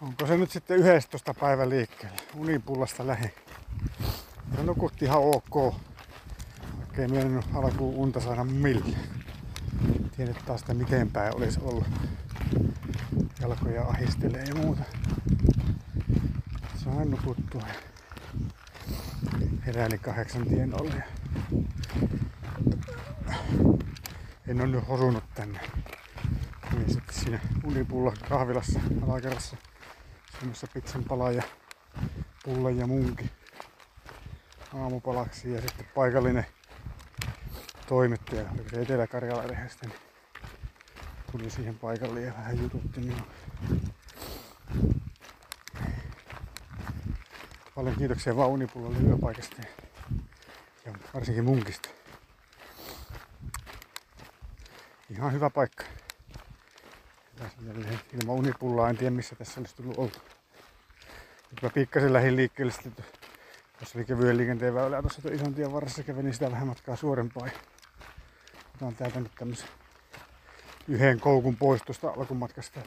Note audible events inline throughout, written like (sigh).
Onko se nyt sitten 11 päivä liikkeelle? Unipullasta lähi. Se nukutti ihan ok. Ei mennyt alkuun unta saada millään. Tiedät taas, että miten päin olisi ollut. Jalkoja ahistelee ja muuta. Sain nukuttua. Heräili kahdeksan tienolle. En ole nyt hosunut tänne. Niin sitten siinä unipulla kahvilassa alakerrassa syömässä pizzan palaa ja pullan ja munkin aamupalaksi ja sitten paikallinen toimittaja, oliko se Etelä-Karjala lehdestä, niin tuli siihen paikalle ja vähän jututti minua. Paljon kiitoksia vaan Unipullalle yöpaikasta ja varsinkin munkista. Ihan hyvä paikka. Ilman unipullaa en tiedä missä tässä olisi tullut oltu. Nyt mä pikkasen lähdin liikkeelle sitten Tuossa oli kevyen liikenteen väylää tuossa ison tien varressa kävelin sitä vähän matkaa suorempaa. Otan täältä nyt tämmösen yhden koukun pois tuosta alkumatkasta.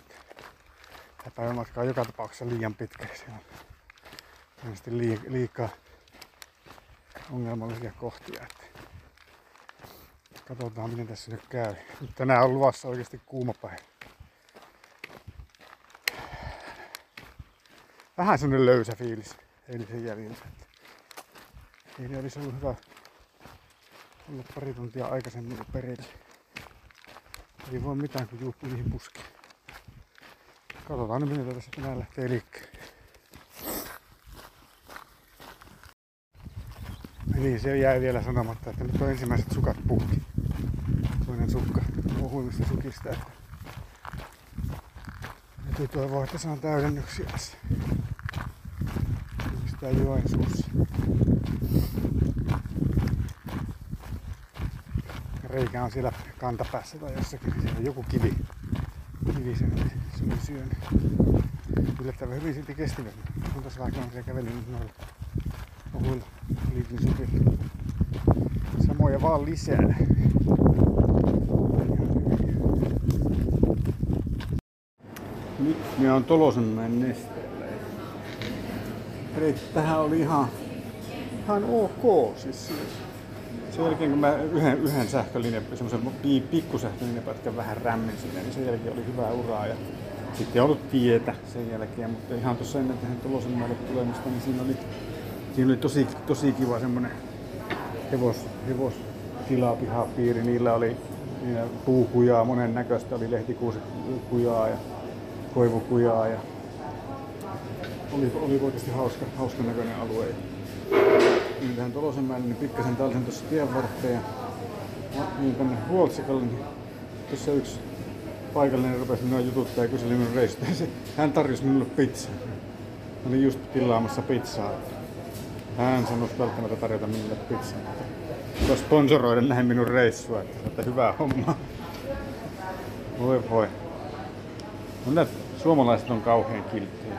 Tämä päivämatka on joka tapauksessa liian pitkä. Siellä on sitten liikaa ongelmallisia kohtia. Että katsotaan miten tässä nyt käy. Nyt tänään on luvassa oikeasti kuuma päivä. Vähän semmonen löysä fiilis eilisen jäljiltä. Eli olisi ollut hyvä olla pari tuntia aikaisemmin perille. Ei voi mitään kun juuttu niihin puskiin. Katsotaan nyt miten tässä tänään lähtee liikkeelle. Niin, se jäi vielä sanomatta, että nyt on ensimmäiset sukat puhki. Toinen sukka ohuimmista sukista. Että täytyy toivoa, että saan täydennyksiä tässä. Mistä Joensuussa. reikä on siellä kantapäässä tai jossakin. Siellä on joku kivi. Kivi sen se oli syönyt. Yllättävän hyvin silti kestivät. On tässä vähän siellä kävelin nyt noilla ohuilla liikennisupilla. Samoja vaan lisää. Nyt me on Tolosenmäen nesteellä. Tähän oli ihan, ihan ok. Siis sen jälkeen kun mä yhden, yhden sähkölinjan, semmoisen pikkusähkölinjapätkän vähän rämmin sinne, niin sen jälkeen oli hyvää uraa. Ja sitten ei ollut tietä sen jälkeen, mutta ihan tuossa ennen tähän Tulosenmäelle tulemista, niin siinä oli, siinä oli tosi, tosi kiva semmoinen hevos, hevos tilapihapiiri. Niillä oli niillä puukujaa, monen näköistä oli lehtikuusikujaa ja koivukujaa ja oli, oli oikeasti hauska, hauska näköinen alue niin tähän Tolosenmäelle, niin pikkasen tällaisen tuossa tien varteen ja niin tänne Ruotsikalle, niin tuossa yksi paikallinen rupesi minua jututtaa ja kyseli minun reissusta. (laughs) Hän tarjosi minulle pizzaa. Mä olin just tilaamassa pizzaa. Hän sanoi välttämättä tarjota minulle pizzaa. Mutta sponsoroida näin minun reissua, että saatte hyvää hommaa. Voi voi. No suomalaiset on kauhean kilttiä.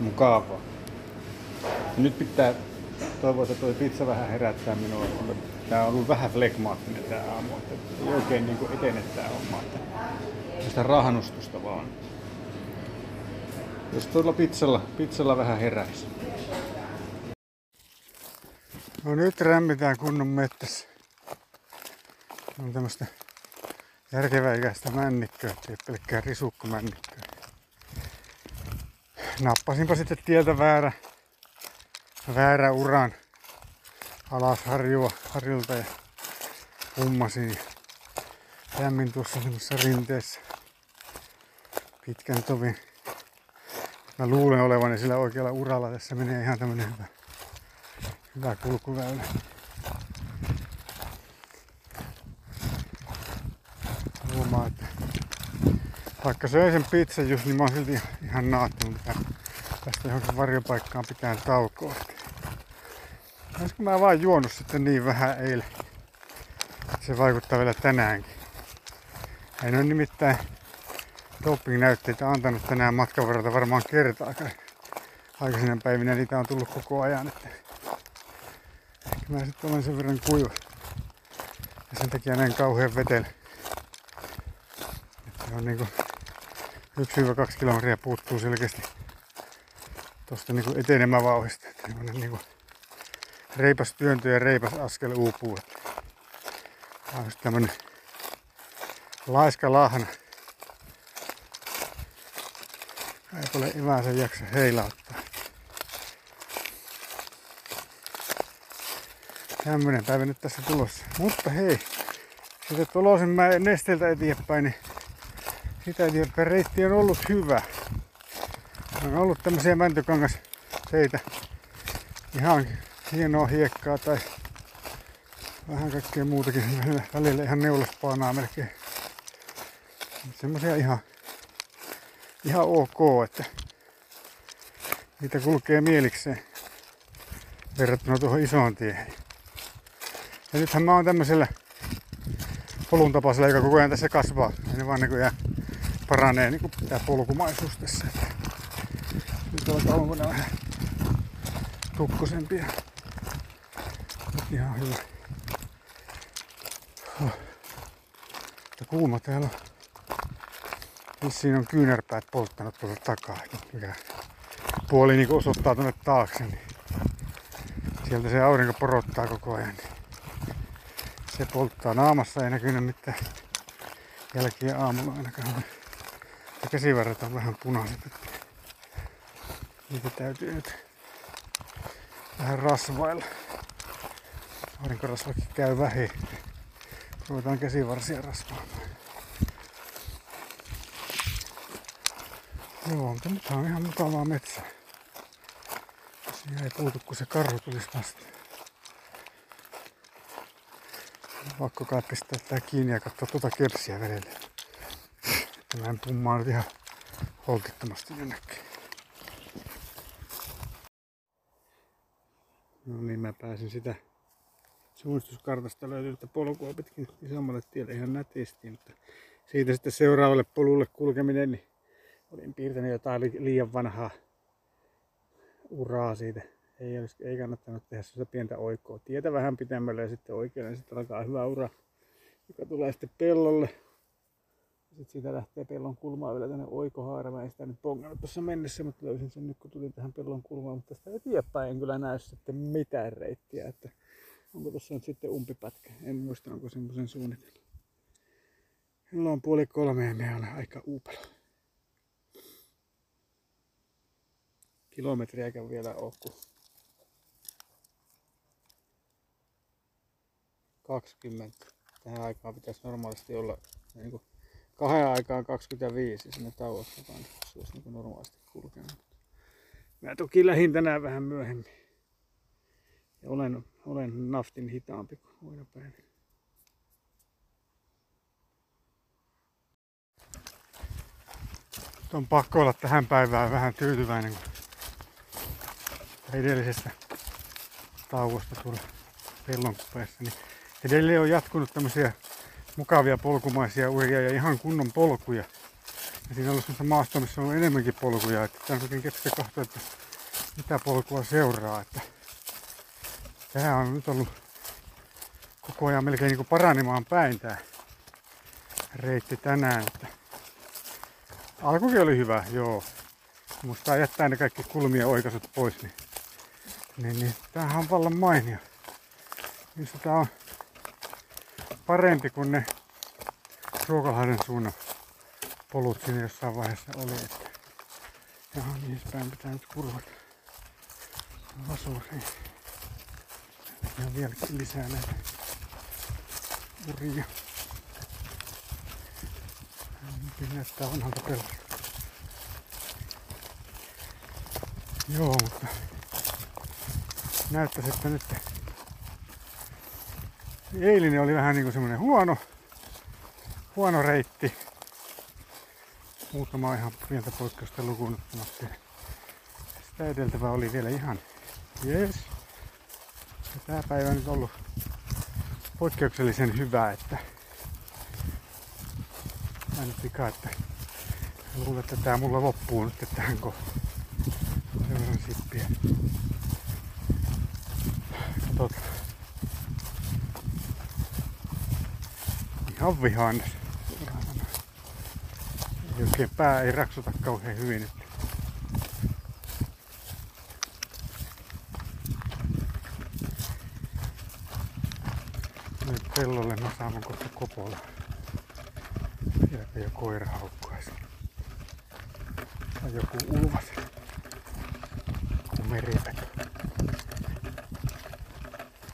Mukavaa. Nyt pitää toivoa, että tuo pizza vähän herättää minua. Tää on ollut vähän flegmaattinen tää aamu, että ei oikein niinku etene tää homma. Että sitä rahanustusta vaan. Jos tuolla pizzalla, pizzalla vähän heräisi. No nyt rämmitään kunnon mettässä. On tämmöstä järkeväikäistä männikköä, ettei pelkkää risukkomännikköä. Nappasinpa sitten tieltä väärä väärä uran alas harjua, harjulta ja hummasin. Lämmin tuossa semmoisessa rinteessä pitkän tovin. Mä luulen olevani sillä oikealla uralla. Tässä menee ihan tämmönen hyvä, hyvä kulkuväylä. Huomaa, että vaikka söin sen pizzan just, niin mä oon silti ihan naattunut tästä johonkin varjopaikkaan pitää taukoa. Olisiko mä vaan juonut sitten niin vähän eilen? Se vaikuttaa vielä tänäänkin. En ole nimittäin doping-näytteitä antanut tänään matkan varrella varmaan kertaakaan. Aikaisina päivinä niitä on tullut koko ajan. Että ehkä mä sitten olen sen verran kuiva. Ja sen takia näin kauhean vetel. Että on niinku 1-2 kilometriä puuttuu selkeästi tuosta niinku etenemään vauhista. Niinku reipas työntö ja reipas askel uupuu. Tämä on just tämmönen laiska lahna. Ei ole ivänsä jaksa heilauttaa. Tämmönen päivä nyt tässä tulossa. Mutta hei, sitten tulosin mä nesteeltä eteenpäin, niin sitä eteenpäin reitti on ollut hyvä. On ollut tämmöisiä mäntykangas seitä. Ihan hienoa hiekkaa tai vähän kaikkea muutakin. (laughs) Välillä ihan neulaspaanaa melkein. Semmoisia ihan, ihan ok, että niitä kulkee mielikseen verrattuna tuohon isoon tiehen. Ja nythän mä oon tämmöisellä polun tapaisella, joka koko ajan tässä kasvaa. Ja ne vaan näköjään paranee niin tämä polkumaisuus tässä. Nyt on kauempana vähän tukkosempia. Ihan hyvä. Mutta kuuma täällä on. Vissiin on kyynärpäät polttanut tuolta takaa. Mikä puoli niin osoittaa tuonne taakse. Niin sieltä se aurinko porottaa koko ajan. Niin se polttaa naamassa, ei näkynyt mitään jälkiä aamulla ainakaan. Ja käsivarret on vähän punaiset. Niitä täytyy nyt vähän rasvailla. Aurinkorasvakin käy vähin. Ruvetaan käsivarsia rasvaamaan. Joo, mutta nyt on ihan mukavaa metsää. Siinä ei puutu, kun se karhu tulisi vastaan. Pakko kai pistää tää kiinni ja katsoa tuota kepsiä vedelle. Että mä en pummaa nyt ihan holtittomasti jonnekin. No niin, mä pääsin sitä suunnistuskartasta löytyy että polkua pitkin isommalle tielle ihan nätisti, mutta siitä sitten seuraavalle polulle kulkeminen, niin olin piirtänyt jotain liian vanhaa uraa siitä ei, olisi, ei kannattanut tehdä sitä pientä oikoa. Tietä vähän pitemmälle ja sitten oikealle, niin sitten alkaa hyvä ura, joka tulee sitten pellolle. Sitten siitä lähtee pellon kulmaan vielä tänne oikohaara. Mä en sitä nyt pongannut tuossa mennessä, mutta löysin sen nyt kun tulin tähän pellon kulmaan. Mutta tästä eteenpäin en kyllä näy sitten mitään reittiä. Että onko tuossa nyt sitten umpipätkä? En muista, onko semmoisen suunnitelma. Kello on puoli kolme ja me on aika uupelo. Kilometriäkään vielä ole, kun 20. Tähän aikaan pitäisi normaalisti olla niin kuin kahden aikaan 25 sinne tauossa mukaan, se olisi niin normaalisti kulkenut. Mä toki lähdin tänään vähän myöhemmin. Ja olen, olen naftin hitaampi kuin muina päivinä. on pakko olla tähän päivään vähän tyytyväinen, kun edellisestä tauosta tuolla pellon kupeessa, niin edelleen on jatkunut tämmöisiä mukavia polkumaisia uria ja ihan kunnon polkuja. Ja siinä on ollut maastoa, missä on enemmänkin polkuja. Että tämä on oikein kahtoa, että mitä polkua seuraa. Että tämä on nyt ollut koko ajan melkein niin paranemaan päin tämä reitti tänään. Että alkukin oli hyvä, joo. Musta jättää ne kaikki kulmia oikaisut pois, niin, niin, niin tämähän on vallan mainio. Missä tää on parempi kuin ne Ruokalahden suunnan polut siinä jossain vaiheessa oli. Että jaha, mihin päin pitää nyt kurvata. Vasuriin. Ja vieläkin lisää näitä uria. Nyt näyttää vanhalta pelata. Joo, mutta näyttäisi, että nyt eilinen oli vähän niinku semmonen huono, huono reitti. Muutama ihan pientä poikkeusta lukuun ottamatta. Sitä edeltävä oli vielä ihan jees. Ja tää päivä on nyt ollut poikkeuksellisen hyvä, että mä nyt vika, että luulen, että tää mulla loppuu nyt tähän kohtaan. Seuraavan sippiä. Katsotaan. Ihan vihaan. Oikein pää ei raksuta kauhean hyvin. Että Nyt pellolle mä saamme kohta kopolla. Sieltä jo koira haukkuaisi. Tai joku ulvas. Kun meripeto.